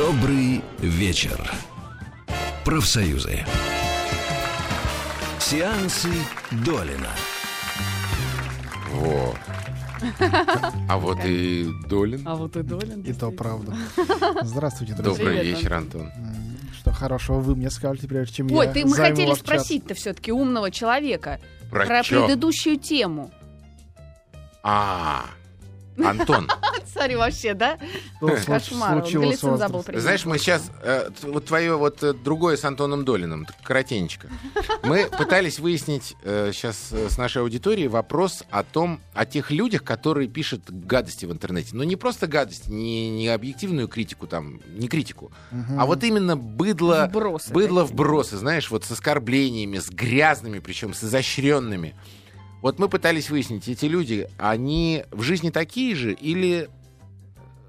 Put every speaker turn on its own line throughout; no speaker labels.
Добрый вечер. Профсоюзы. Сеансы Долина.
Во. А вот и Долин.
А вот и Долин.
И то правда. Здравствуйте, друзья.
Добрый вечер, Антон.
Что хорошего вы мне скажете, прежде чем
Ой,
я
ты, мы хотели спросить-то все-таки умного человека
Про,
про предыдущую тему.
А, Антон,
Смотри, вообще, да?
Случ-
Кошмар. Голицын забыл
знаешь, мы сейчас, э, вот твое вот э, другое с Антоном Долиным, коротенечко. Мы пытались выяснить сейчас с нашей аудиторией вопрос о том, о тех людях, которые пишут гадости в интернете. Но не просто гадости, не, не объективную критику там, не критику, а вот именно быдло,
Вбросы
быдло вбросы, знаешь, вот с оскорблениями, с грязными, причем с изощренными. Вот мы пытались выяснить, эти люди, они в жизни такие же или...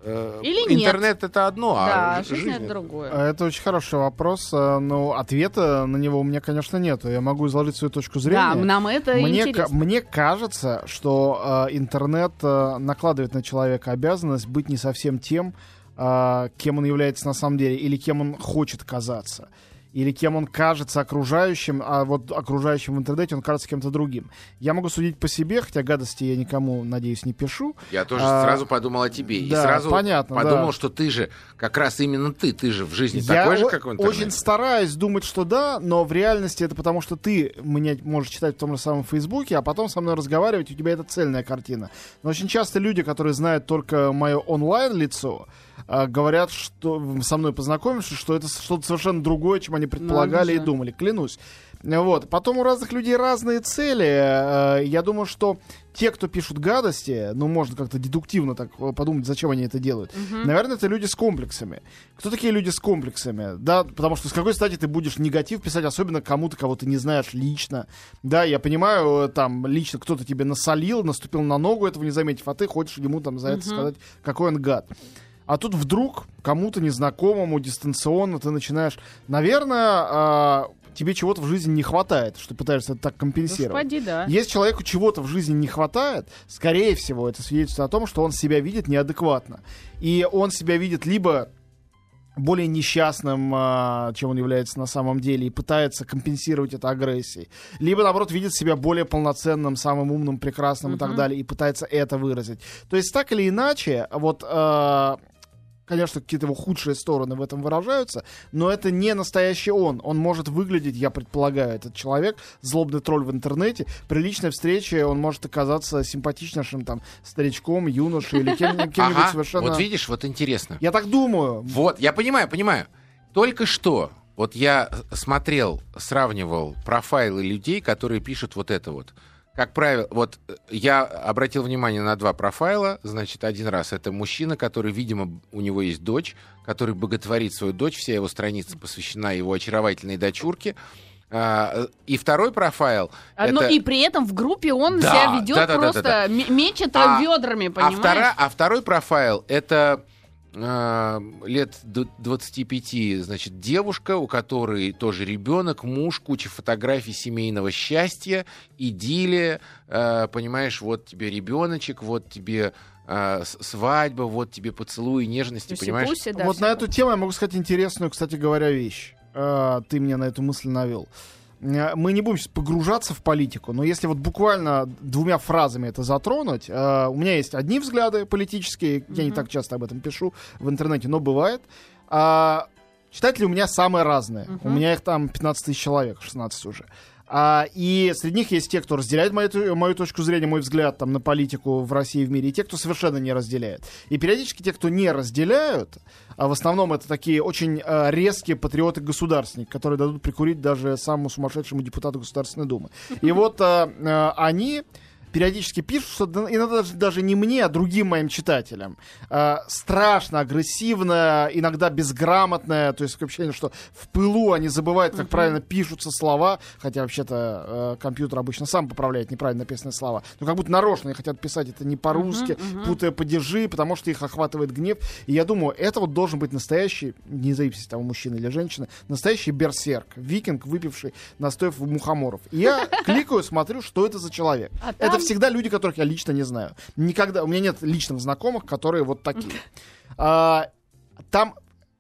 э,
Или нет.
интернет это одно,
Да,
а ж-
жизнь это другое.
А Это очень хороший вопрос, а, но ответа на него у меня, конечно, нету. Я могу изложить свою точку зрения.
Да, нам это
мне,
интересно.
мне кажется, что э, интернет э, накладывает на человека обязанность быть не совсем тем, э, кем он является на самом деле, или кем он хочет казаться. Или кем он кажется окружающим, а вот окружающим в интернете он кажется кем-то другим. Я могу судить по себе, хотя гадости я никому, надеюсь, не пишу.
Я тоже
А,
сразу подумал о тебе. и
да,
сразу
понятно,
подумал,
да.
что ты же, как раз именно ты, ты же в жизни
Я
такой же, как в интернете.
очень стараюсь думать, что да, но в реальности это потому, что ты меня можешь читать в том же самом Фейсбуке, а потом со мной разговаривать, у тебя это цельная картина. Но очень часто люди, которые знают только мое онлайн-лицо, говорят, что со мной познакомившись, что это что-то совершенно другое, чем они предполагали и
Надо же.
думали, клянусь. Вот. Потом у разных людей разные цели. Э, Я думаю, что те, кто пишут гадости, ну, можно как-то дедуктивно так э, подумать, зачем они это делают. Наверное, это люди с комплексами. Кто такие люди с комплексами? Да, потому что с какой стати ты будешь негатив писать, особенно кому-то, кого ты не знаешь лично. Да, я понимаю, э, там лично кто-то тебе насолил, наступил на ногу, этого не заметив, а ты хочешь ему там за это сказать, какой он гад. А тут вдруг кому-то незнакомому дистанционно ты начинаешь, наверное, а, тебе чего-то в жизни не хватает, что ты пытаешься это так компенсировать.
Господи, да.
Если человеку чего-то в жизни не хватает, скорее всего, это свидетельствует о том, что он себя видит неадекватно. И он себя видит либо более несчастным, а, чем он является на самом деле, и пытается компенсировать это агрессией. Либо, наоборот, видит себя более полноценным, самым умным, прекрасным и так далее, и пытается это выразить. То есть, так или иначе, вот... Конечно, какие-то его худшие стороны в этом выражаются, но это не настоящий он. Он может выглядеть, я предполагаю, этот человек, злобный тролль в интернете. При личной встрече он может оказаться симпатичнейшим там старичком, юношей или кем- кем-нибудь
Ага,
совершенно...
вот видишь, вот интересно.
Я так думаю.
Вот, я понимаю, понимаю. Только что вот я смотрел, сравнивал профайлы людей, которые пишут вот это вот. Как правило, вот э, я обратил внимание на два профайла. Значит, один раз это мужчина, который, видимо, у него есть дочь, который боготворит свою дочь. Вся его страница посвящена его очаровательной дочурке. А, э, И второй профайл...
А, Но
это-
и при этом в группе он
Да,
себя ведет
да, да, да,
просто
да, да.
м- мечет
А-
ведрами,
А,
понимаешь?
втора- а второй профайл это лет д- 25, значит, девушка, у которой тоже ребенок, муж, куча фотографий семейного счастья, идиллия, э, понимаешь, вот тебе ребеночек, вот тебе с- свадьба, вот тебе поцелуи, нежности, понимаешь?
Пуси-пуси, да,
вот на эту тему я могу сказать интересную, кстати говоря, вещь. Ты меня на эту мысль навел. Э, Мы не будем сейчас погружаться в политику, но если вот буквально двумя фразами это затронуть, э, у меня есть одни взгляды политические, я не так часто об этом пишу в интернете, но бывает. А, читатели у меня самые разные. У меня их там 15 тысяч человек, 16 уже. А, и среди них есть те, кто разделяет мою, мою точку зрения, мой взгляд там, на политику в России и в мире, и те, кто совершенно не разделяет. И периодически те, кто не разделяют, а в основном это такие очень а, резкие патриоты-государственники, которые дадут прикурить даже самому сумасшедшему депутату Государственной Думы. И вот а, а, они периодически пишут, что да- иногда даже, не мне, а другим моим читателям. А, страшно, агрессивно, иногда безграмотно, то есть такое ощущение, что в пылу они забывают, как правильно пишутся слова, хотя вообще-то э, компьютер обычно сам поправляет неправильно написанные слова. Но как будто нарочно они хотят писать это не по-русски, путая падежи, потому что их охватывает гнев. И я думаю, это вот должен быть настоящий, не зависит от того, мужчина или женщина, настоящий берсерк, викинг, выпивший настоев мухоморов. И я кликаю, смотрю, что это за человек.
А
Это всегда люди, которых я лично не знаю. Никогда, у меня нет личных знакомых, которые вот такие. А, там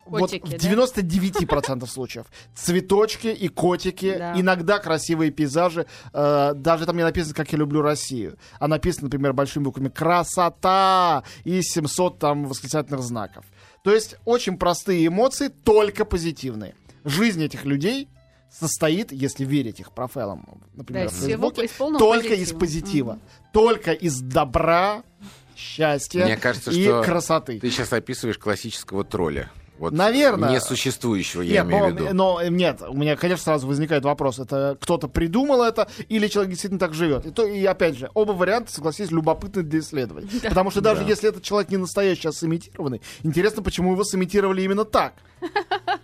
Вот
Котики,
в
да?
99% случаев. Цветочки и котики,
Да.
иногда красивые пейзажи. э, даже там не написано, как я люблю Россию. А написано, например, большими буквами «Красота» и 700 там восклицательных знаков. То есть очень простые эмоции, только позитивные. Жизнь этих людей состоит, если верить их профайлам, например,
Да,
в Фейсбуке,
из
только
позитива.
из позитива. Только из добра, счастья
Мне кажется,
и
что
красоты.
Ты сейчас описываешь классического тролля. Вот
Наверное.
Несуществующего, я
Нет,
имею
но,
в виду.
но, нет, у меня, конечно, сразу возникает вопрос, это кто-то придумал это или человек действительно так живет. И, то, и опять же, оба варианта, согласись, любопытны для исследования. Потому что даже
Да.
если этот человек не настоящий, а сымитированный, интересно, почему его сымитировали именно так.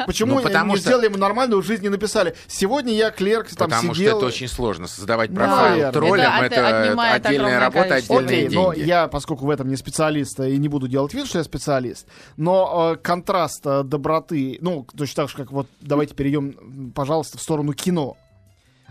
Почему
Ну,
не-
потому
не
что-
сделали ему нормальную жизнь и написали, сегодня я клерк, там
Потому
сидел...
что это очень сложно. Создавать
Да.
профайл
Наверное.
троллям
Это
это, отдельная работа,
количество
отдельные
Окей, но
деньги.
я, поскольку в этом не специалист э, и не буду делать вид, что я специалист, но э, контраст э, доброты, ну, точно так же, как вот давайте перейдем, пожалуйста, в сторону кино.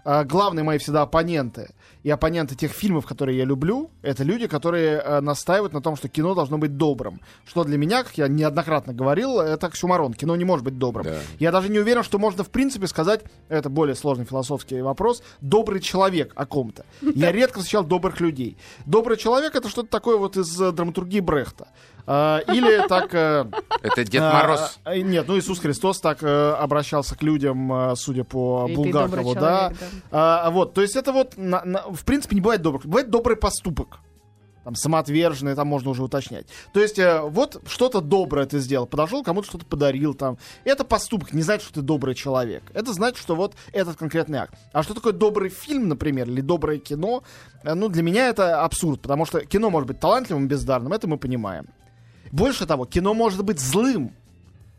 Э, главные мои всегда оппоненты и оппоненты тех фильмов, которые я люблю, это люди, которые э, настаивают на том, что кино должно быть добрым. Что для меня, как я неоднократно говорил, это оксюмарон. Кино не может быть добрым.
Да.
Я даже не уверен, что можно в принципе сказать, это более сложный философский вопрос, добрый человек о ком-то. Я редко встречал добрых людей. Добрый человек это что-то такое вот из э, драматургии Брехта. А, Или так... э,
Это Дед
а,
Мороз.
а, Нет, ну Иисус Христос так э, обращался к людям, э, судя по Булгакову, да. Вот, то есть это вот, в принципе, не бывает добрых. Бывает добрый поступок. Там самоотверженный, там можно уже уточнять. То есть э, вот что-то доброе ты сделал, подошел, кому-то что-то подарил там. Это поступок, не значит, что ты добрый человек. Это значит, что вот этот конкретный акт. А что такое добрый фильм, например, или доброе кино? Э, Ну, для меня это абсурд, потому что кино может быть талантливым бездарным, это мы понимаем. Больше того, кино может быть злым.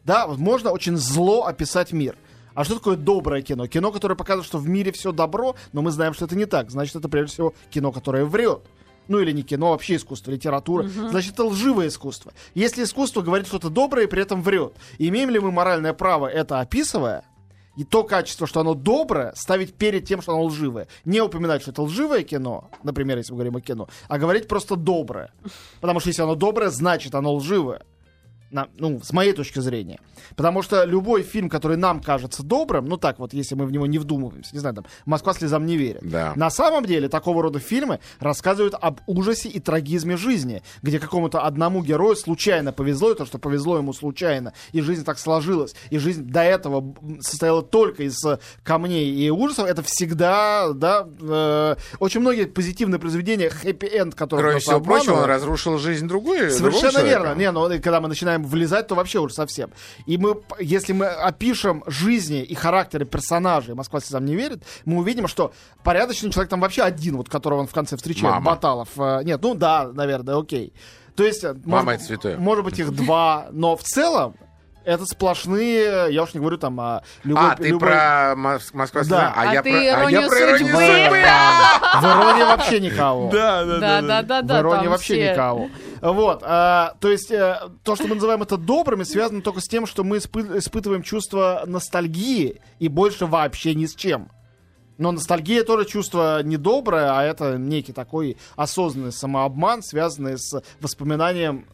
Да, можно очень зло описать мир. А что такое доброе кино? Кино, которое показывает, что в мире все добро, но мы знаем, что это не так. Значит, это прежде всего кино, которое врет. Ну или не кино, а вообще искусство, литература. Значит, это лживое искусство. Если искусство говорит что-то доброе и при этом врет, имеем ли мы моральное право это описывая, и то качество, что оно доброе, ставить перед тем, что оно лживое. Не упоминать, что это лживое кино, например, если мы говорим о кино, а говорить просто доброе. Потому что если оно доброе, значит оно лживое. На- ну, с моей точки зрения. Потому что любой фильм, который нам кажется добрым, ну так вот, если мы в него не вдумываемся, не знаю, там, «Москва слезам не верит».
Да.
На самом деле, такого рода фильмы рассказывают об ужасе и трагизме жизни, где какому-то одному герою случайно повезло, и то, что повезло ему случайно, и жизнь так сложилась, и жизнь до этого состояла только из э, камней и ужасов, это всегда, да, э, очень многие позитивные произведения, хэппи-энд, которые
Кроме всего прочего, он разрушил жизнь другой.
Совершенно верно. Не, ну когда мы начинаем влезать, то вообще уже совсем. И мы, если мы опишем жизни и характеры персонажей, Москва слезам не верит, мы увидим, что порядочный человек там вообще один, вот которого он в конце встречает,
Мама.
Баталов. Э, Нет, ну да, наверное, окей. То есть, э,
Мама
может,
святое.
может быть, их два, но в целом это сплошные, я уж не говорю там о любой...
А, ты
любой-
про Мос- Москва
Да.
а,
А
я
ты
про, а я
«Иронию
про иронию
судьбы».
судьбы.
В иронии вообще никого.
Да,
Да, да, да, да.
в иронии вообще
все.
никого. Вот, а, то есть э, то, что мы называем это добрыми, связано только с тем, что мы испы- испытываем чувство ностальгии и больше вообще ни с чем. Но ностальгия тоже чувство недоброе, а это некий такой осознанный самообман, связанный с воспоминанием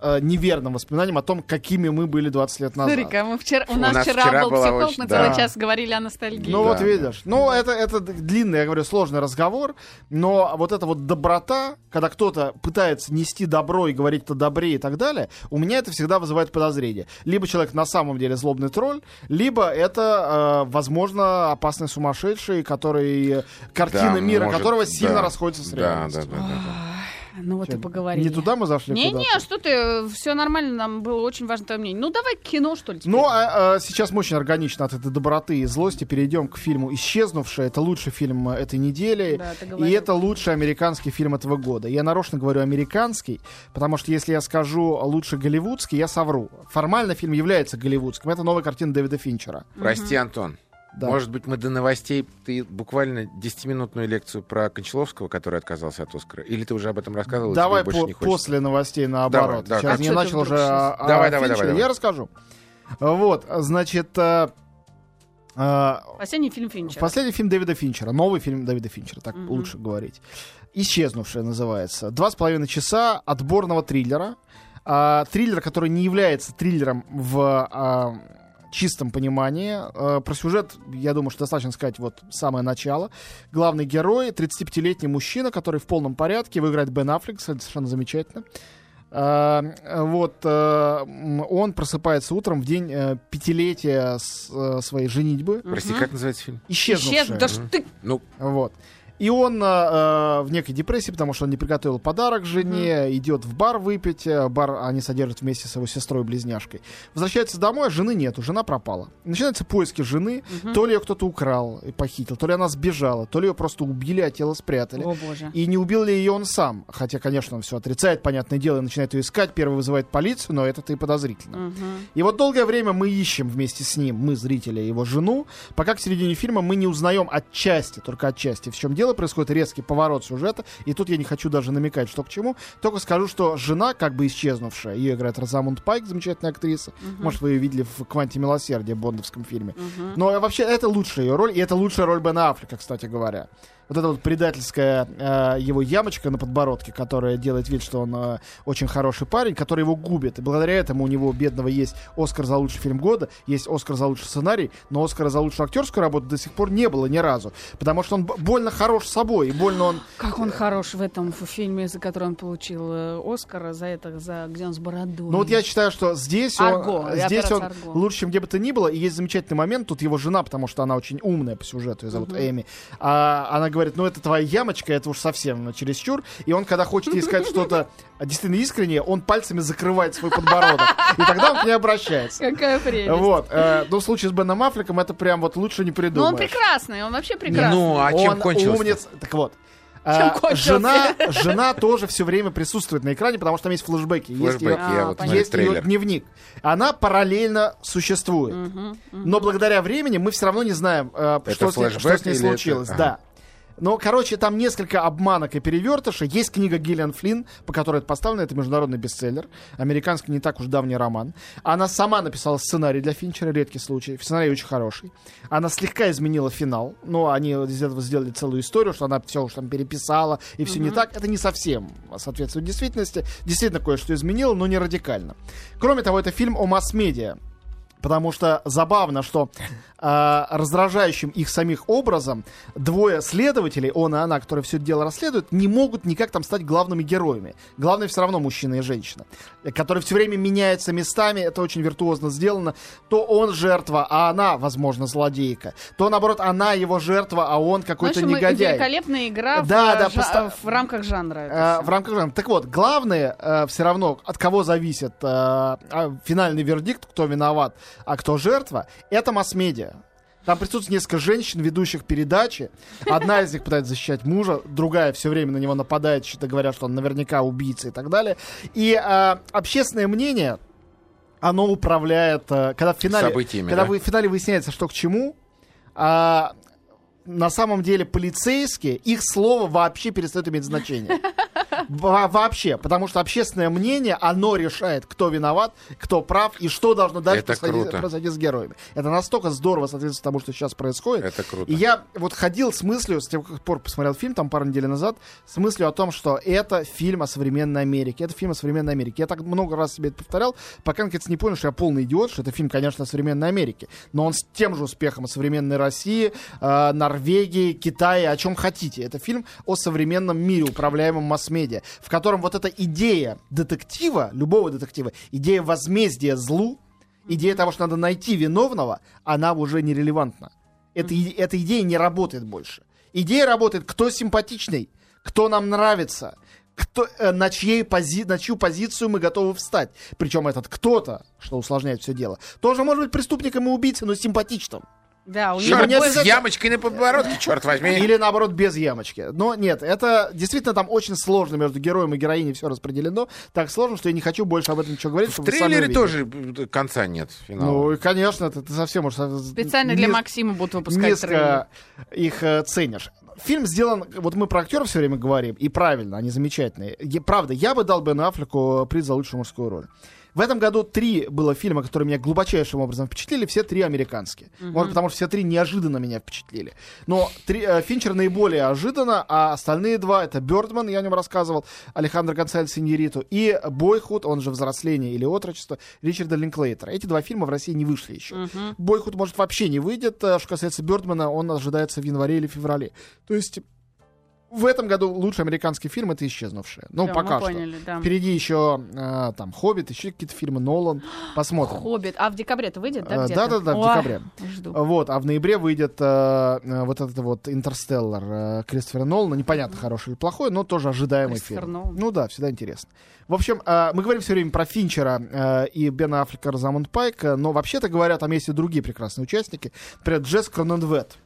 э, неверным воспоминанием о том, какими мы были 20 лет назад.
Смотри-ка, мы вчера, у
У
нас,
нас
вчера,
вчера
был психолог,
очень-
мы
да.
целый час говорили о ностальгии.
Ну вот
Да,
видишь. Ну это, это длинный, я говорю, сложный разговор, но вот эта вот доброта, когда кто-то пытается нести добро и говорить это добре и так далее, у меня это всегда вызывает подозрение. Либо человек на самом деле злобный тролль, либо это, э, возможно, опасный сумасшедший, который э, картина
Да,
мира
может,
которого сильно
да.
расходится с
Да,
реальностью.
да, да, да, да.
Ну вот и
Чё,
поговорили.
Не туда мы зашли
Не-не,
куда-то?
что ты, все нормально, нам было очень важно твое мнение. Ну давай кино, что ли, теперь.
Ну, а, а, сейчас мы очень органично от этой доброты и злости перейдем к фильму «Исчезнувшая». Это лучший фильм э, этой недели.
Да, ты
и это лучший американский фильм этого года. Я нарочно говорю американский, потому что если я скажу лучше голливудский, я совру. Формально фильм является голливудским. Это новая картина Дэвида Финчера.
Прости, Антон.
Да.
Может быть, мы до новостей ты буквально 10-минутную лекцию про Кончаловского, который отказался от Оскара? Или ты уже об этом рассказывал? и
Давай
тебе больше
по-
не хочется?
после новостей наоборот.
Давай, да.
Сейчас
А
не начал уже о-
Давай, давай, давай, давай.
Я расскажу. Вот, значит... э, э,
Последний фильм Финчера.
Последний фильм Дэвида Финчера, новый фильм Дэвида Финчера, так
Мгм.
лучше говорить. «Исчезнувшая» называется. Два с половиной часа отборного триллера А, триллер, который не является триллером в а, чистом понимании. А, про сюжет, я думаю, что достаточно сказать вот самое начало. Главный герой, 35-летний мужчина, который в полном порядке, его играет Бен Аффлек, совершенно замечательно. А, вот а, м, он просыпается утром в день э, пятилетия с, э, своей женитьбы.
Прости, как называется фильм?
Исчезнувшая.
Исчез, да ты...
Ну,
Вот. И он э, в некой депрессии, потому что он не приготовил подарок жене, идет в бар выпить. э, Бар они содержат вместе с его сестрой-близняшкой. Возвращается домой, а жены нету, жена пропала. Начинаются поиски жены. То ли ее кто-то украл и похитил, то ли она сбежала, то ли ее просто убили, а тело спрятали.
О, боже.
И не убил ли ее он сам? Хотя, конечно, он все отрицает, понятное дело, и начинает ее искать. Первый вызывает полицию, но это-то и подозрительно. И вот долгое время мы ищем вместе с ним, мы, зрители, его жену, пока к середине фильма мы не узнаем отчасти, только отчасти, в чем дело, происходит резкий поворот сюжета, и тут я не хочу даже намекать, что к чему, только скажу, что жена, как бы исчезнувшая, ее играет Розамунд Пайк, замечательная актриса, может, вы ее видели в «Кванте милосердия» бондовском фильме, но вообще это лучшая ее роль, и это лучшая роль Бена Аффлека, кстати говоря. Вот эта вот предательская э, его ямочка на подбородке, которая делает вид, что он э, очень хороший парень, который его губит. И благодаря этому у него, бедного, есть Оскар за лучший фильм года, есть Оскар за лучший сценарий, но Оскара за лучшую актерскую работу до сих пор не было ни разу. Потому что он больно хорош собой, и больно он...
Как он хорош в этом фильме, за который он получил э, Оскара, за это, за где он с бородой.
Ну вот я считаю, что здесь
Арго,
он, здесь он
Арго.
лучше, чем где бы то ни было. И есть замечательный момент, тут его жена, потому что она очень умная по сюжету, ее зовут Эми. А, она говорит, ну это твоя ямочка, это уж совсем ну, чересчур. И он, когда хочет ей сказать что-то действительно искреннее, он пальцами закрывает свой подбородок. И тогда он к ней обращается.
Какая прелесть.
Вот. э, Но в случае с Беном Аффлеком это прям вот лучше не
Ну
придумаешь.
он прекрасный, он вообще прекрасный.
ну, а чем
Он
кончилось?
умница. Так вот.
Чем
а,
кончился?
жена, жена тоже все время присутствует на экране, потому что там есть флешбеки. есть
Флэшбэк,
её-
я
А,
вот
есть ее дневник. Она параллельно существует. Но благодаря времени мы все равно не знаем, э,
Это
что, с ней, что с ней
или это-
случилось.
Ага.
Да. Но, короче, там несколько обманок и перевертышей. Есть книга Гиллиан Флинн, по которой это поставлено. Это международный бестселлер. Американский не так уж давний роман. Она сама написала сценарий для Финчера, редкий случай. Сценарий очень хороший. Она слегка изменила финал. Но они из этого сделали целую историю, что она все уж там переписала, и все не так. Это не совсем соответствует действительности. Действительно кое-что изменила, но не радикально. Кроме того, это фильм о масс-медиа. Потому что забавно, что э, раздражающим их самих образом двое следователей, он и она, которые все это дело расследуют, не могут никак там стать главными героями. Главные все равно мужчина и женщина, э, которые все время меняются местами, это очень виртуозно сделано. То он жертва, а она, возможно, злодейка. То, наоборот, она его жертва, а он какой-то
общем,
негодяй.
великолепная игра
Да,
в,
да,
э, жа-
поста-
в рамках жанра.
Э, в рамках жанра. Так вот, главное все равно, от кого зависит э, а, финальный вердикт, кто виноват, а кто жертва, это масс-медиа. Там присутствует несколько женщин, ведущих передачи. Одна из них пытается защищать мужа, другая все время на него нападает, что-то говорят, что он наверняка убийца и так далее. И э, общественное мнение, оно управляет, э, когда в финале,
Событиями,
когда
да?
в финале выясняется, что к чему, а, на самом деле полицейские, их слово вообще перестает иметь значение. Во- вообще, потому что общественное мнение, оно решает, кто виноват, кто прав и что должно дальше
Это
происходить, происходить с героями. Это настолько здорово соответствует тому, что сейчас происходит.
Это круто.
И я вот ходил с мыслью, с тех пор посмотрел фильм там пару недель назад, с мыслью о том, что это фильм о современной Америке. Это фильм о современной Америке. Я так много раз себе это повторял, пока наконец не понял, что я полный идиот, что это фильм, конечно, о современной Америке. Но он с тем же успехом о современной России, э, Норвегии, Китае, о чем хотите. Это фильм о современном мире, управляемом масс-медиа, в котором вот эта идея детектива, любого детектива, идея возмездия злу, идея того, что надо найти виновного, она уже нерелевантна. Эта, эта идея не работает больше. Идея работает, кто симпатичный, кто нам нравится, кто, э, на, чьей пози, на чью позицию мы готовы встать. Причем этот кто-то, что усложняет все дело, тоже может быть преступником и убийцей, но симпатичным.
Да, у
Его
него
не
Черт,
больше-
с ямочкой на подбородке, черт возьми.
Или наоборот, без ямочки. Но нет, это действительно там очень сложно между героем и героиней все распределено. Так сложно, что я не хочу больше об этом ничего говорить.
В трейлере тоже э, конца нет. финала.
Ну, и, конечно, ты, ты совсем уж...
Специально для
низ-
Максима будут выпускать трейлер.
низко их э, ценишь. Фильм сделан, вот мы про актеров все время говорим, и правильно, они замечательные. Я- правда, я бы дал Бену Аффлеку приз за лучшую мужскую роль. В этом году три было фильма, которые меня глубочайшим образом впечатлили, все три американские. Может, потому что все три неожиданно меня впечатлили. Но три, э, Финчер наиболее ожиданно, а остальные два это Бёрдман, я о нем рассказывал, Алехандро Гонсалес Иньериту, и Бойхуд, он же «Взросление» или «Отрочество» Ричарда Линклейтера. Эти два фильма в России не вышли еще. Бойхуд, может, вообще не выйдет. э, Что касается Бёрдмана, он ожидается в январе или феврале. То есть в этом году лучший американский фильм это исчезнувшие. Ну,
Да,
пока что.
поняли, да.
Впереди еще э, там Хоббит, еще какие-то фильмы Нолан. Посмотрим.
Хоббит. А в декабре-то выйдет, да,
Э,
где-то?
да-да-да, в декабре.
Жду.
Вот, а в ноябре выйдет э, э, вот этот вот Интерстеллар э, Кристофера Нолана. Непонятно, хороший или плохой, но тоже ожидаемый фильм.
Нолан.
Ну да, всегда интересно. В общем, э, мы говорим все время про Финчера э, и Бена Аффлека Розамонд Пайка, но вообще-то говоря, там есть и другие прекрасные участники. Например, Джесс Кроненвет.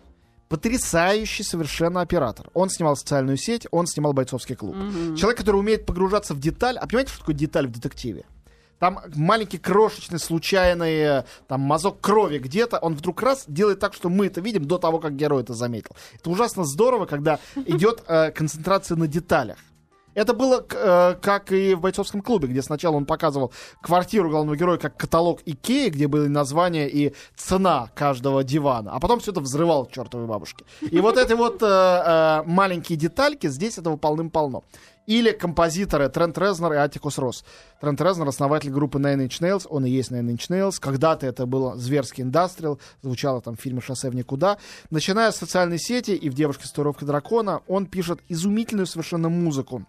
Потрясающий совершенно оператор. Он снимал социальную сеть, он снимал бойцовский клуб. Человек, который умеет погружаться в деталь. А понимаете, что такое деталь в детективе? Там маленький крошечный случайный э, там мазок крови где-то, он вдруг раз делает так, что мы это видим до того, как герой это заметил. Это ужасно здорово, когда идет э, концентрация на деталях. Это было э, как и в бойцовском клубе, где сначала он показывал квартиру главного героя как каталог Икеи, где были названия и цена каждого дивана, а потом все это взрывал к чертовой бабушке. И вот эти вот э, э, маленькие детальки, здесь этого полным-полно. Или композиторы Трент Резнер и Атикус Росс. Трент Резнер, основатель группы Nine Inch Nails, он и есть Nine Inch Nails. Когда-то это было зверский индастриал, звучало там в фильме «Шоссе в никуда». Начиная с социальной сети и в «Девушке с татуировкой дракона», он пишет изумительную совершенно музыку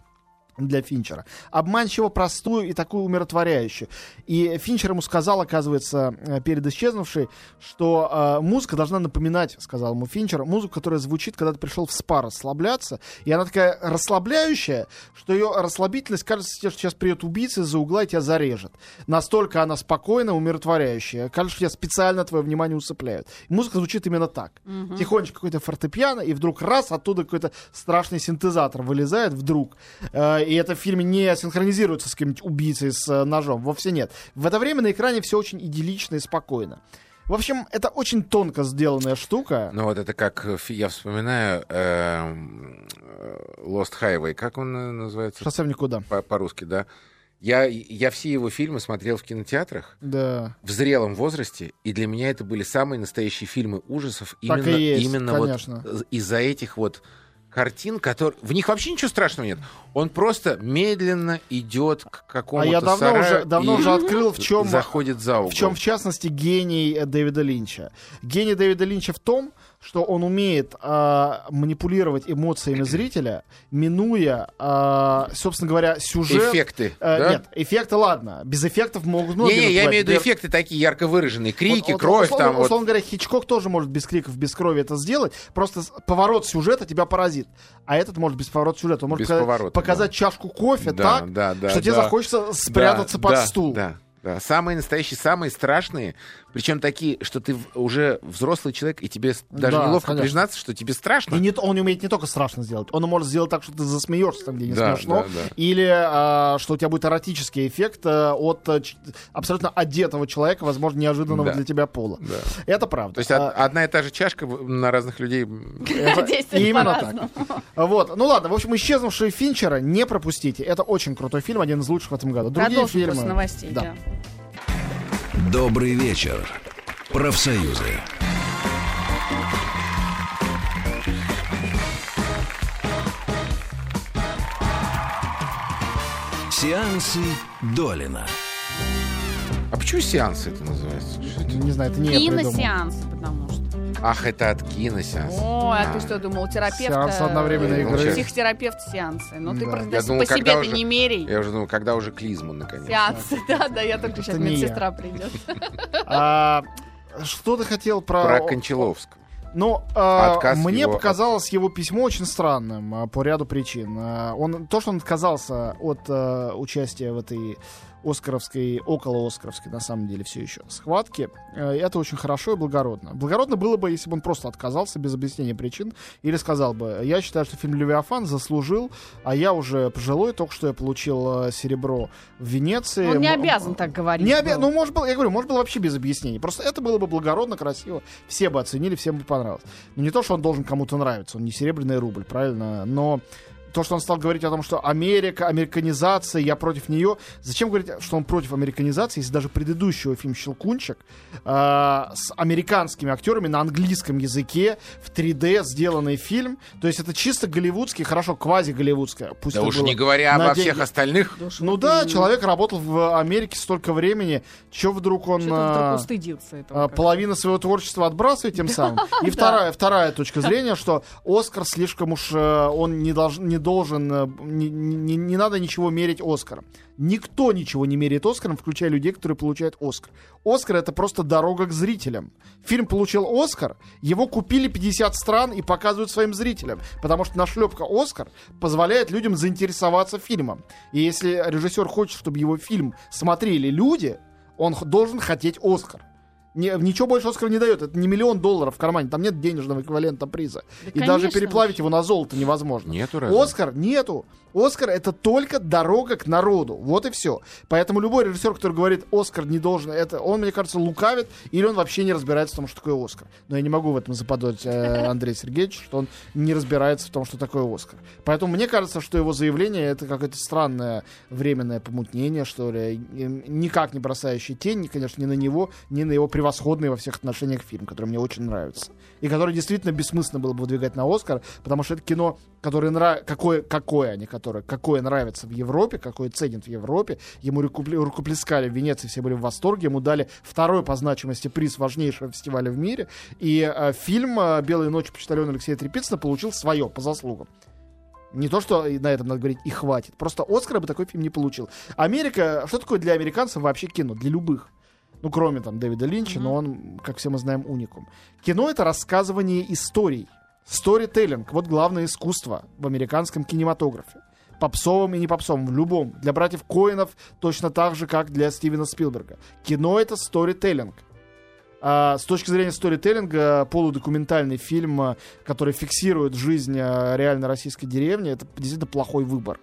для Финчера. Обманчиво простую и такую умиротворяющую. И Финчер ему сказал, оказывается, э, перед исчезнувшей, что э, музыка должна напоминать, сказал ему Финчер, музыку, которая звучит, когда ты пришел в спа расслабляться. И она такая расслабляющая, что ее расслабительность кажется тебе, что сейчас придет убийца из-за угла и тебя зарежет. Настолько она спокойная, умиротворяющая. Кажется, что тебя специально твое внимание усыпляют. И музыка звучит именно так. Тихонечко какой-то фортепиано, и вдруг раз, оттуда какой-то страшный синтезатор вылезает вдруг. Э, и это в фильме не синхронизируется с каким-нибудь убийцей с э, ножом. Вовсе нет. В это время на экране все очень идиллично и спокойно. В общем, это очень тонко сделанная штука.
Ну вот это как, э, я вспоминаю, эм, э, Lost Highway, как он называется
Шоссе в никуда.
по- по-русски, да? Я, я все его фильмы смотрел в кинотеатрах
Да.
в зрелом возрасте, и для меня это были самые настоящие фильмы ужасов
Так
именно,
и есть,
именно
конечно.
вот из-за этих вот картин, которые... В них вообще ничего страшного нет. Он просто медленно идет к
А
какому-то
я давно
сараю
уже, давно
и
уже открыл, в чем,
заходит за угол.
в чем, в частности, гений Дэвида Линча. Гений Дэвида Линча в том, что он умеет а, манипулировать эмоциями зрителя, минуя, а, собственно говоря, сюжет.
Эффекты,
Э,
да?
Нет, эффекты, ладно. Без эффектов могут многие
Не-не, я имею в виду эффекты такие ярко выраженные. Крики,
вот- вот
кровь
условно,
там. вот.
условно говоря, Хичкок тоже может без криков, без крови это сделать. Просто поворот сюжета тебя поразит. А этот может без поворота сюжета. Он может
Без
показать,
поворота,
показать чашку кофе
Да,
так,
да, да,
что тебе
да.
захочется спрятаться
Да,
под
да,
стул.
Да, да. Самые настоящие, самые страшные, причем такие, что ты уже взрослый человек, и тебе даже
Да,
неловко
конечно.
признаться, что тебе страшно.
И не, он умеет не только страшно сделать, он может сделать так, что ты засмеешься там, где не
Да,
смешно,
да, да.
или а, что у тебя будет эротический эффект а, от а, абсолютно одетого человека, возможно, неожиданного
Да.
для тебя пола.
Да.
Это правда.
То есть
А,
од- одна и та же чашка на разных людей.
именно так. Вот. Ну ладно, в общем, исчезнувшие Финчера не пропустите. Это очень крутой фильм, один из лучших в этом году. Другие фильмы.
новостей.
Да.
Добрый вечер. Профсоюзы. Сеансы Долина.
А почему сеансы это называется? Что это?
Не знаю, это не я
Ах, это от киносеанса.
Ой, а ты что думал, терапевт?
Сеанс одновременной
э,
игры.
Психотерапевт сеансы. Ну ты
Да.
просто
Я думал,
по себе ты
уже-
не мерей.
Я уже думал, когда уже клизму наконец.
Сеансы, да, да, я только сейчас медсестра придет.
А, что ты хотел про...
Про Кончаловского.
Ну, а,
Отказ
мне
его
показалось его письмо очень странным а, по ряду причин. А, Он, то, что он отказался от а, участия в этой Оскаровской, около Оскаровской, на самом деле, все еще схватки, э, это очень хорошо и благородно. Благородно было бы, если бы он просто отказался без объяснения причин или сказал бы, я считаю, что фильм «Левиафан» заслужил, а я уже пожилой, только что я получил э, серебро в Венеции.
Он не обязан так говорить.
не
был.
Ну, может было, я говорю, может было вообще без объяснений. Просто это было бы благородно, красиво. Все бы оценили, всем бы понравилось. Ну, не то, что он должен кому-то нравиться, он не серебряный рубль, правильно? Но то, что он стал говорить о том, что Америка, американизация, я против нее. Зачем говорить, что он против американизации, если даже предыдущего фильм «Щелкунчик» э, с американскими актерами на английском языке в 3D сделанный фильм. То есть это чисто голливудский, хорошо, квази-голливудское. Пусть
Да уж не говоря обо
деньги.
всех остальных.
Ну да, человек работал в Америке столько времени. Че вдруг он... А,
этого.
а, половина своего творчества отбрасывает тем самым. И вторая, вторая точка зрения, что Оскар слишком уж э, он не, долж- не должен, э, не, не- не надо ничего мерить Оскаром. Никто ничего не меряет Оскаром, включая людей, которые получают Оскар. Оскар это просто дорога к зрителям. Фильм получил Оскар, его купили 50 стран и показывают своим зрителям, потому что нашлепка Оскар позволяет людям заинтересоваться фильмом. И если режиссер хочет, чтобы его фильм смотрели люди, он должен хотеть Оскар. Не- ничего больше Оскар не дает. Это не миллион долларов в кармане. Там нет денежного эквивалента приза.
Да,
и даже
конечно
переплавить
уж.
его на золото невозможно.
Нету разве?
Оскар нету. Оскар это только дорога к народу. Вот и все. Поэтому любой режиссер, который говорит, Оскар не должен, это он, мне кажется, лукавит, или он вообще не разбирается в том, что такое Оскар. Но я не могу в этом заподозрить э, Андрея Сергеевича, что он не разбирается в том, что такое Оскар. Поэтому мне кажется, что его заявление это какое-то странное временное помутнение, что ли, никак не бросающее тень, конечно, ни на него, ни на его превосходный во всех отношениях фильм, который мне очень нравится. И который действительно бессмысленно было бы выдвигать на Оскар, потому что это кино, которое нравится, какое, какое, а не которое, какое нравится в Европе, какое ценят в Европе. Ему рукоплескали в Венеции, все были в восторге, ему дали второй по значимости приз важнейшего фестиваля в мире. И э, фильм э, «Белые ночи» почтальона Алексея Трепицына получил свое по заслугам. Не то, что на этом надо говорить, и хватит. Просто Оскара бы такой фильм не получил. Америка, что такое для американцев вообще кино? Для любых. Ну, кроме там Дэвида Линча, но он, как все мы знаем, уникум. Кино — это рассказывание историй. Сторителлинг — вот главное искусство в американском кинематографе. Попсовым и не попсовым, в любом. Для братьев Коинов точно так же, как для Стивена Спилберга. Кино — это сторителлинг. А, с точки зрения сторителлинга, полудокументальный фильм, а, который фиксирует жизнь а, реально российской деревни, это действительно плохой выбор.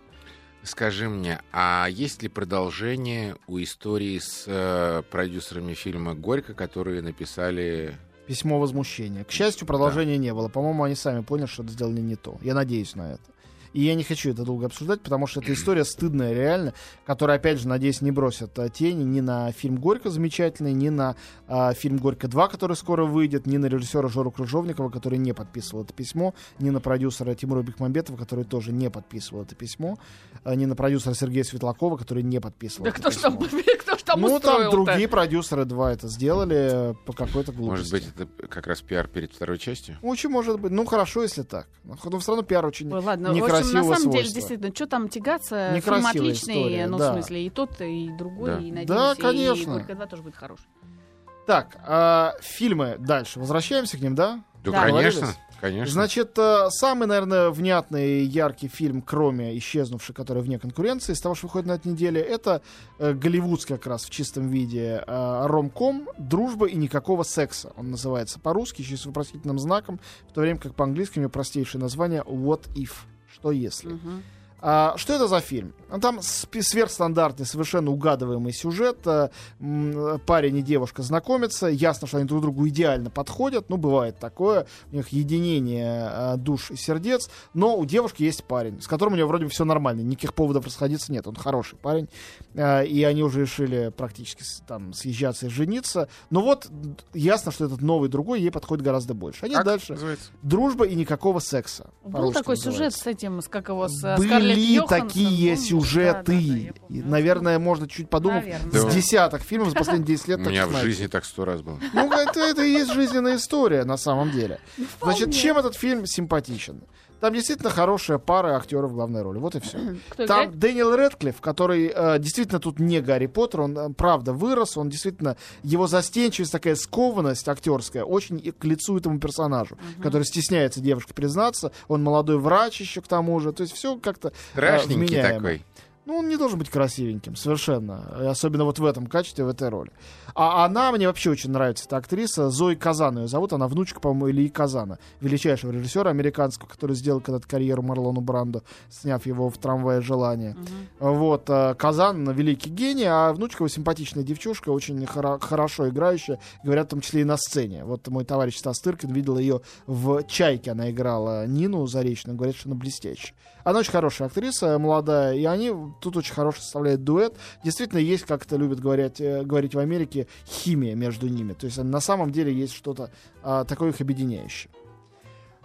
Скажи мне, а есть ли продолжение у истории с э, продюсерами фильма «Горько», которые написали...
Письмо возмущения. К счастью, продолжения не было. По-моему, они сами поняли, что это сделали не то. Я надеюсь на это. И я не хочу это долго обсуждать, потому что эта история стыдная реально, которая, опять же, надеюсь, не бросит а, тени ни на фильм «Горько» замечательный, ни на а, фильм «Горько 2», который скоро выйдет, ни на режиссера Жору Крыжовникова, который не подписывал это письмо, ни на продюсера Тимура Бекмамбетова, который тоже не подписывал это письмо, а, ни на продюсера Сергея Светлакова, который не подписывал
Да
это
кто там,
письмо.
ж там
ну, там другие продюсеры два это сделали э, по какой-то глупости.
Может быть, это как раз пиар перед второй частью?
Очень может быть. Ну, хорошо, если так. Но все равно пиар очень
Ой, ладно, в общем, на самом деле,
свойства.
действительно, что там тягаться, фильм
Некрасивая
отличный,
история,
ну,
да.
в смысле, и тот, и другой,
Да.
и, надеюсь,
Да,
и
конечно.
«Горько 2» тоже будет хороший.
Так, а, фильмы дальше. Возвращаемся к ним, да?
Да,
Да.
конечно, конечно.
Значит, э, самый, наверное, внятный и яркий фильм, кроме «Исчезнувший», который вне конкуренции, из того, что выходит на этой неделе, это э, голливудский как раз в чистом виде э, ромком «Дружба и никакого секса». Он называется по-русски, еще с вопросительным знаком, в то время как по-английски у него простейшее название «What if?» Что если?
Мгм.
А, что это за фильм? Ну, Там сверхстандартный, совершенно угадываемый сюжет. А, м, Парень и девушка знакомятся. Ясно, что они друг другу идеально подходят. Ну, бывает такое. У них единение а, душ и сердец. Но у девушки есть парень, с которым у нее вроде бы все нормально. Никаких поводов расходиться нет. Он хороший парень. А, И они уже решили практически там съезжаться и жениться. Но вот ясно, что этот новый другой ей подходит гораздо больше. Они
Как
дальше.
называется?
Дружба и никакого секса.
Был такой
называется.
сюжет с этим, с как его, с э,
Были такие сюжеты.
Да, да, да, я
И,
помню.
наверное, можно чуть подумать, с десяток фильмов за последние 10 лет.
У меня в жизни так сто раз было.
Ну, это, это и есть жизненная история, на самом деле. Значит,
вполне.
чем этот фильм симпатичен? Там действительно хорошая пара актеров в главной роли. Вот и все.
Кто
Там
играет?
Дэниел Рэдклифф, который э, действительно тут не Гарри Поттер, он э, правда вырос, он действительно, его застенчивость, такая скованность актерская очень и к лицу этому персонажу, который стесняется девушке признаться, он молодой врач еще к тому же, то есть все как-то э,
Страшненький
вменяемо.
такой.
Ну, он не должен быть красивеньким, совершенно. Особенно вот в этом качестве, в этой роли. А она, мне вообще очень нравится, эта актриса. Зои Казан ее зовут. Она внучка, по-моему, Ильи Казана. Величайшего режиссера американского, который сделал когда-то карьеру Марлону Бранду, сняв его в «Трамвае желания». Вот. э, Казан — великий гений, а внучка его симпатичная девчушка, очень хоро- хорошо играющая, говорят, в том числе и на сцене. Вот мой товарищ Стас Тыркин видел ее в «Чайке», она играла Нину Заречную, говорят, что она блестящая. Она очень хорошая актриса, молодая, и они тут очень хорошо составляют дуэт. Действительно, есть, как это любят говорить, э, говорить в Америке, химия между ними. То есть э, на самом деле есть что-то а, такое их объединяющее.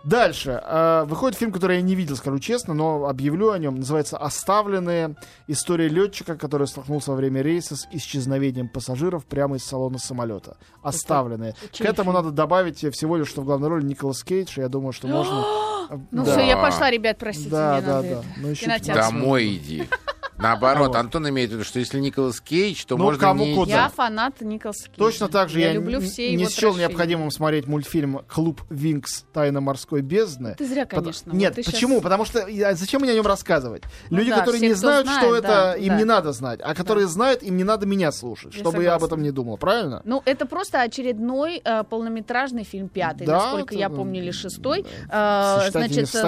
Дальше. э, выходит фильм, который я не видел, скажу честно, но объявлю о нем. Называется «Оставленные. История летчика, который столкнулся во время рейса с исчезновением пассажиров прямо из салона самолета». «Оставленные». К
чей
этому
фильм?
надо добавить всего лишь, что в главной роли Николас Кейдж. и Я думаю, что можно...
Ну
да.
все, я пошла, ребят, простите,
Да, да,
надо
да.
это.
Ну, еще
Кинотеатр.
15 минут.
Домой иди. Наоборот,
Вот.
Антон имеет в виду, что если Николас Кейдж, то
Ну,
можно
кому
не...
куда.
Я фанат Николаса Кейджа.
Точно так же я,
люблю все
не
его
счел необходимым смотреть мультфильм «Клуб Винкс. Тайна морской бездны».
Ты зря,
Под-
конечно.
Нет,
Вот
почему? Потому что я- зачем мне о нем рассказывать?
Ну
Люди,
да,
которые
все,
не знают,
знает,
что это,
да,
им
да.
не надо знать. А которые знают, им не надо меня слушать,
Я
чтобы я об этом не думал. Правильно?
Ну, это просто очередной э, полнометражный фильм, пятый,
Да,
насколько
это,
я
да,
помню, или шестой. Э, значит, со-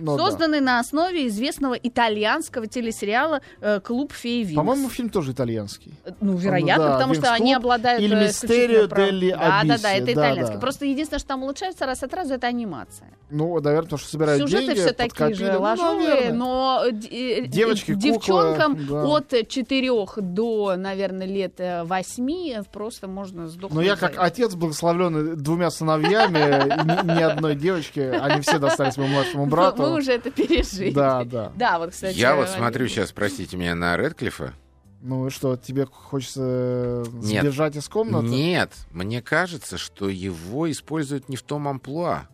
да.
созданный на основе известного итальянского телесериала э, «Клуб феи Винкс».
По-моему, фильм тоже итальянский.
Ну, вероятно,
да,
потому
Винкс
что они обладают...
или
э,
«Мистерио делли
Да, да, да,
Абисси»,
это
да,
итальянский.
да.
Просто единственное, что там улучшается раз от раза, это анимация.
Ну, наверное, потому что собирают
Сюжеты
деньги,
все такие
подкопили.
же
Ну,
ложовые,
наверное.
но э, э,
Девочки,
э, девчонкам
да.
от 4 до, наверное, лет 8 просто можно сдохнуть.
Но я как отец, благословленный двумя сыновьями, ни, одной девочки, они все достались моему младшему брату.
Мы уже это пережили.
Да, да.
Да, вот, кстати.
Я вот
э,
смотрю сейчас, простите меня, на Редклифа.
Ну что, тебе хочется э,
Нет.
сбежать из комнаты?
Нет, мне кажется, что его используют не в том амплуа.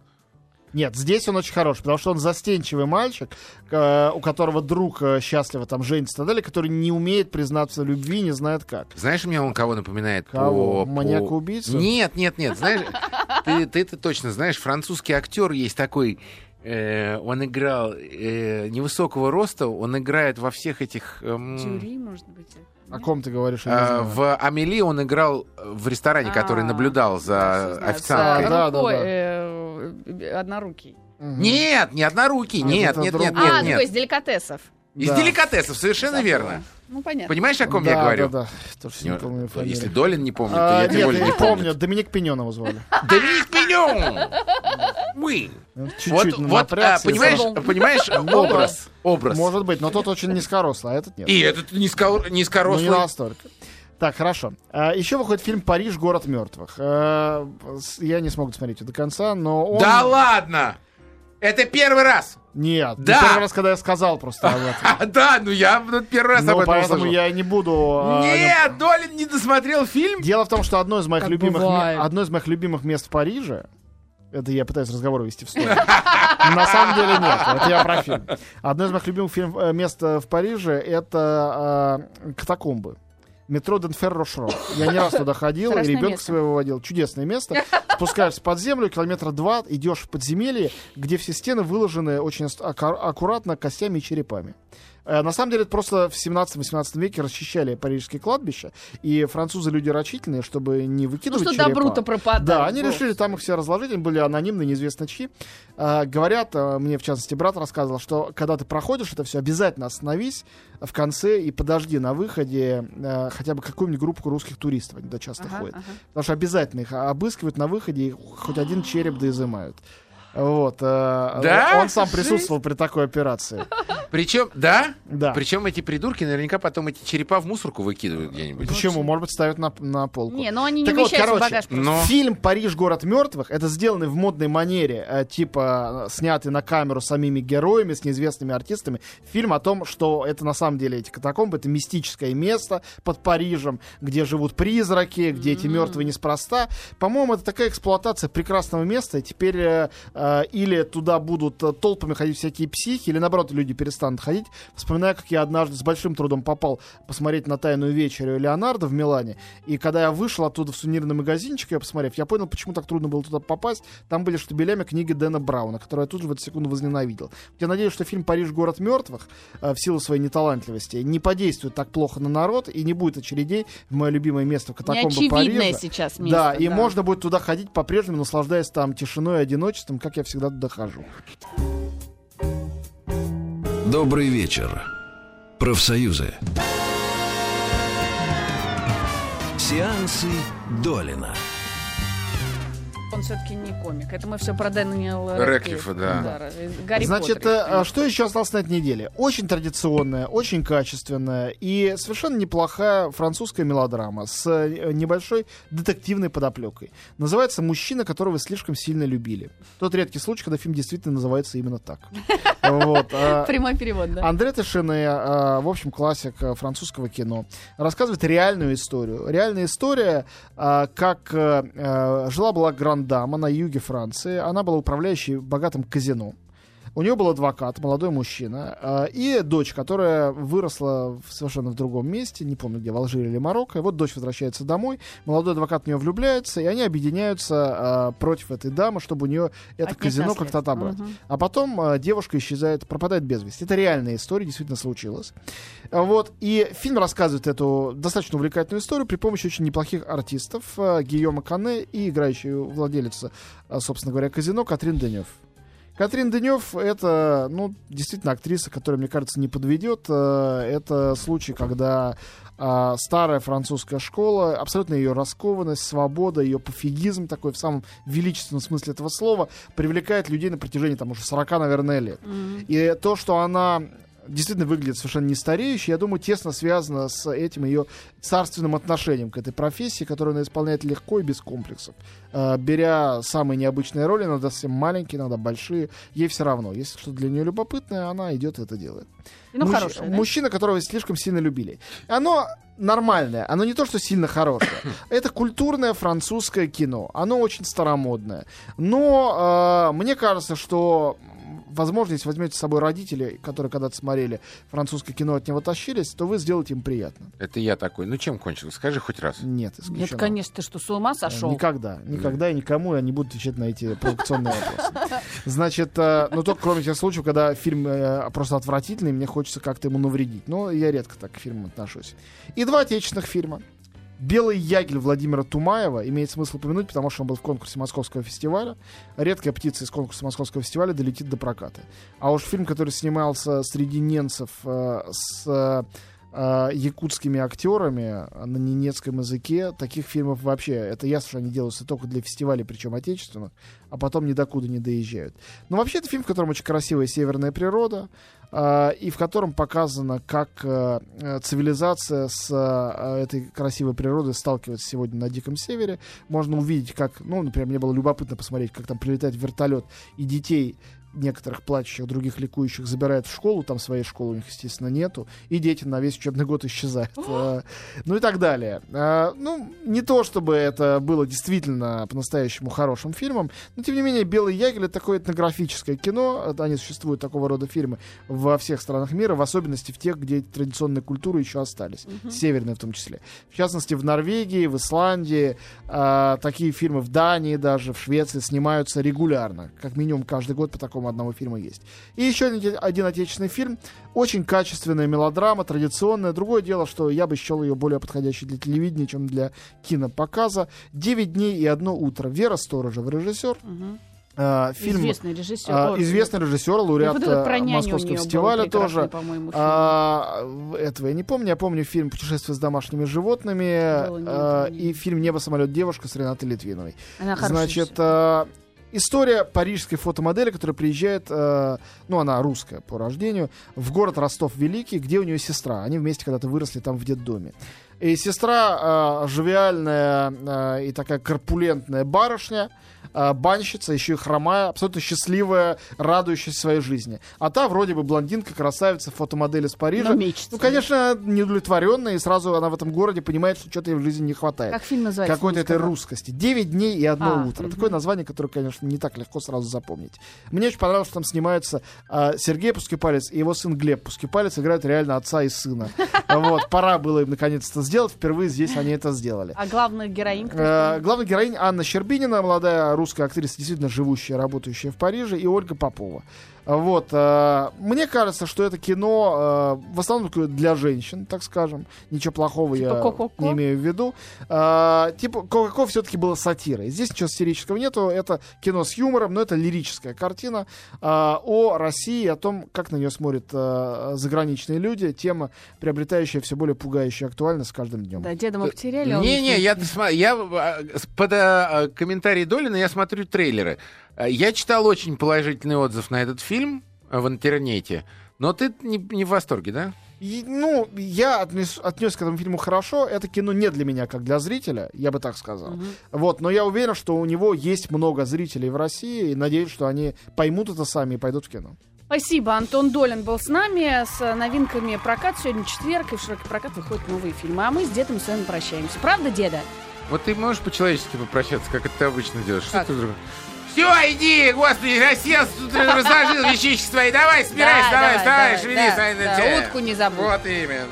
Нет, здесь он очень хорош, потому что он застенчивый мальчик, э, у которого друг э, счастливо там женится и так далее, который не умеет признаться в любви, не знает как.
Знаешь, мне он кого напоминает?
Кого?
По,
Маньяка-убийцу?
Нет, нет, нет. Знаешь, ты, ты это точно знаешь. Французский актер есть такой. Э, он играл э, невысокого роста. Он играет во всех этих. эм,
Жюри, может быть.
О ком ты говоришь?
э,
знаю.
в Амели он играл в ресторане, который
А,
наблюдал
да,
за официанткой.
С, э,
Да, да, да.
э, однорукий.
Нет, не однорукий,
А,
нет, нет, нет,
а,
нет, нет.
такой из деликатесов.
Из деликатесов, совершенно верно.
Ну, понятно.
Понимаешь, о ком
да,
я говорю?
Да, да, Тоже не
Не-
помню фамилию.
Если Долин не помнит,
А,
то я тем более
я
не помню.
помню. Доминик его звали.
Доминик Пиньон! Мы!
Ну,
Вот,
Чуть-чуть
вот,
напрягся
а, понимаешь, понимаешь, образ, образ.
Может быть, но тот очень низкорослый, а этот нет.
И этот низко,
Ну, не
низкорослый.
настолько. Так, хорошо. А, еще выходит фильм «Париж. Город мертвых». А, я не смогу смотреть его до конца, но он...
Да ладно! Это первый раз!
Нет,
Да!
не первый раз, когда я сказал просто об этом.
А, да, ну я ну, первый раз об
Ну,
этом
поэтому я не буду... а,
Нет, Долин не досмотрел фильм.
Дело в том, что одно из моих любимых одно из моих любимых мест в Париже. Это я пытаюсь разговор вести в сторону. На самом деле нет, это я про фильм. Одно из моих любимых э, мест э, в Париже это э, катакомбы. Метро Денферро-Шро. Я не раз туда ходил, и ребенка своего водил. Чудесное место. Спускаешься под землю, километра два, идешь в подземелье, где все стены выложены очень аккуратно костями и черепами. Э, На самом деле, это просто в 17-18 веке расчищали парижские кладбища, и французы люди рачительные, чтобы не
Ну
выкидывать
что
черепа.
добру-то пропадает.
Да, они
Вов.
решили там их все разложить, они были анонимны, неизвестно чьи. А, говорят, а, мне в частности брат рассказывал, что когда ты проходишь это все, обязательно остановись в конце и подожди на выходе а, хотя бы какую-нибудь группу русских туристов, они туда часто
Ага,
ходят.
ага.
Потому что обязательно их обыскивают на выходе и хоть один череп да изымают. Вот. а,
Да?
Он сам присутствовал при такой операции.
Причем, да?
Да.
Причем эти придурки наверняка потом эти черепа в мусорку выкидывают где-нибудь.
Почему? Может быть, ставят на, на полку.
Не, ну они не
Так вот,
умещаются в
короче,
багаж. просто.
Но...
Фильм «Париж. Город мертвых» — это сделанный в модной манере, э, типа э, снятый на камеру самими героями, с неизвестными артистами. Фильм о том, что это на самом деле эти катакомбы — это мистическое место под Парижем, где живут призраки, где эти мертвые неспроста. По-моему, это такая эксплуатация прекрасного места. И теперь э, э, э, или туда будут э, толпами ходить всякие психи, или наоборот люди перестанут ходить. Вспоминаю, как я однажды с большим трудом попал посмотреть на «Тайную вечерю» Леонардо в Милане, и когда я вышел оттуда в сувенирный магазинчик, я посмотрев, я понял, почему так трудно было туда попасть. Там были штабелями книги Дэна Брауна, которые я тут же в эту секунду возненавидел. Я надеюсь, что фильм «Париж. Город мертвых» э, в силу своей неталантливости не подействует так плохо на народ и не будет очередей в мое любимое место в катакомбах Парижа.
сейчас место.
Да, и можно будет туда ходить по-прежнему, наслаждаясь там тишиной и одиночеством, как я всегда туда хожу.
Добрый вечер. Профсоюзы. Сеансы Долина.
Он все-таки не комик. Это мы все про Дэниела
Рэдклиффа, да.
Гарри
Значит,
Поттер,
э, что еще осталось на этой неделе? Очень традиционная, очень качественная и совершенно неплохая французская мелодрама с э, небольшой детективной подоплекой. Называется «Мужчина, которого вы слишком сильно любили». Тот редкий случай, когда фильм действительно называется именно так. Вот. а,
Прямой перевод, да.
Андре Тишине, э, в общем, классик э, французского кино, рассказывает реальную историю. Реальная история, э, как э, э, жила-была грандама на юге Франции. Она была управляющей богатым казино. У нее был адвокат, молодой мужчина, э, и дочь, которая выросла в совершенно в другом месте, не помню где, в Алжире или Марокко. И вот дочь возвращается домой, молодой адвокат в нее влюбляется, и они объединяются э, против этой дамы, чтобы у нее это
Отнять
казино как-то отобрать.
Мгм.
А потом э, девушка исчезает, пропадает без вести. Это реальная история, действительно случилось. А Вот. И фильм рассказывает эту достаточно увлекательную историю при помощи очень неплохих артистов. Гийома Кане и играющая владелица, собственно говоря, казино Катрин Денев. Катрин Денев это, ну, действительно актриса, которая, мне кажется, не подведет. Э, Это случай, когда а, старая французская школа, абсолютно ее раскованность, свобода, ее пофигизм такой в самом величественном смысле этого слова привлекает людей на протяжении там уже 40, наверное, лет.
Мгм.
И то, что она действительно выглядит совершенно не стареющей, я думаю, тесно связано с этим ее царственным отношением к этой профессии, которую она исполняет легко и без комплексов. Э, беря самые необычные роли, иногда совсем маленькие, иногда большие, ей все равно. Если что-то для нее любопытное, она идет и это делает.
Ну,
Мужч-
хорошее, да?
Мужчина, которого слишком сильно любили. Оно нормальное, оно не то, что сильно хорошее. Это культурное французское кино. Оно очень старомодное. Но э, мне кажется, что возможно, если возьмете с собой родителей, которые когда-то смотрели французское кино, от него тащились, то вы сделаете им приятно.
Это я такой. Ну, чем кончилось? Скажи хоть раз.
Нет, исключено.
Нет, конечно, ты что, с ума сошел?
Никогда. Никогда и никому я не буду отвечать на эти провокационные вопросы. Значит, э, ну только кроме тех случаев, когда фильм э, просто отвратительный, мне хочется как-то ему навредить. Но я редко так к фильмам отношусь. И два отечественных фильма. «Белый ягель» Владимира Тумаева имеет смысл упомянуть, потому что он был в конкурсе Московского фестиваля. Редкая птица из конкурса Московского фестиваля долетит до проката. А уж фильм, который снимался среди немцев э, с э, э, якутскими актерами на ненецком языке, таких фильмов вообще, это ясно, что они делаются только для фестивалей, причем отечественных, а потом ни докуда не доезжают. Но вообще это фильм, в котором очень красивая северная природа, э, и в котором показано, как э, цивилизация с э, этой красивой природой сталкивается сегодня на Диком Севере. Можно увидеть, как, ну, например, мне было любопытно посмотреть, как там прилетает вертолет, и детей некоторых плачущих, других ликующих забирают в школу, там своей школы у них, естественно, нету, и дети на весь учебный год исчезают. Э, Ну и так далее. Э, Ну, не то, чтобы это было действительно по-настоящему хорошим фильмом, но, тем не менее, «Белый ягель» — это такое этнографическое кино, они существуют, такого рода фильмы, во всех странах мира, в особенности в тех, где традиционные культуры еще остались, северные в том числе. В частности, в Норвегии, в Исландии, э, такие фильмы в Дании даже, в Швеции снимаются регулярно. Как минимум каждый год по такому одному фильму есть. И еще один, отечественный фильм. Очень качественная мелодрама, традиционная. Другое дело, что я бы счел ее более подходящей для телевидения, чем для кинопоказа. «Девять дней и одно утро». Вера Сторожева, режиссер.
Мгм.
Э, фильм,
Известный режиссер.
а, известный режиссер,
ну,
лауреат
вот этот про
э, Московского фестиваля тоже.
по-моему.
А, этого я не помню. Я помню фильм «Путешествие с домашними животными» а, и фильм «Небо, самолет, девушка» с Ренатой Литвиновой.
Она
Значит, а, история парижской фотомодели, которая приезжает, э, ну, она русская по рождению, в город Ростов-Великий, где у нее сестра. Они вместе когда-то выросли там в детдоме. И сестра э, живиальная э, и такая корпулентная барышня, э, банщица, еще и хромая, абсолютно счастливая, радующаяся своей жизни. А та вроде бы блондинка, красавица, фотомодель из Парижа.
Мечется,
ну, конечно, неудовлетворенная, и сразу она в этом городе понимает, что что-то ей в жизни не хватает.
Как фильм называется?
Какой-то этой русскости. Девять дней и одно
А,
утро.
мгм.
Такое название, которое, конечно, не так легко сразу запомнить. Мне очень понравилось, что там снимаются а, Сергей Пускипалец и его сын Глеб Пускипалец играют реально отца и сына. Вот, пора было им наконец-то сделать. Впервые здесь они это сделали.
А главная?
Э, Главная героиня Анна Щербинина, молодая русская актриса, действительно живущая, работающая в Париже, и Ольга Попова. Вот. э, Мне кажется, что это кино э, в основном такое для женщин, так скажем. Ничего плохого
Типа
я
«Ко-ко-ко»?
не имею в виду. Э, Типа Кока-Ко все-таки было сатирой. Здесь ничего сатирического нету. Это кино с юмором, но это лирическая картина о России, о том, как на нее смотрят заграничные люди. Тема, приобретающая все более пугающую актуальность с каждым днем.
Да, деда мы потеряли. он-
Не-не, я, я а, под а, комментарий Долина я смотрю трейлеры. А, Я читал очень положительный отзыв на этот фильм а, в интернете, но ты не, не в восторге, да?
И, ну, я отнес, отнес к этому фильму хорошо. Это кино не для меня, как для зрителя, я бы так сказал.
Мгм.
Вот, но я уверен, что у него есть много зрителей в России, и надеюсь, что они поймут это сами и пойдут в кино.
Спасибо. Антон Долин был с нами с новинками прокат. Сегодня четверг, и в широкий прокат выходят новые фильмы. А мы с дедом с вами прощаемся. Правда, деда?
Вот ты можешь по-человечески попрощаться, как это ты обычно делаешь? Что
Как?
ты вдруг... Все, иди, господи, расселся, тут разложил вещички свои. Давай, собирайся,
Да,
давай,
давай, давай,
шевелись.
да, да, утку не забудь.
Вот именно.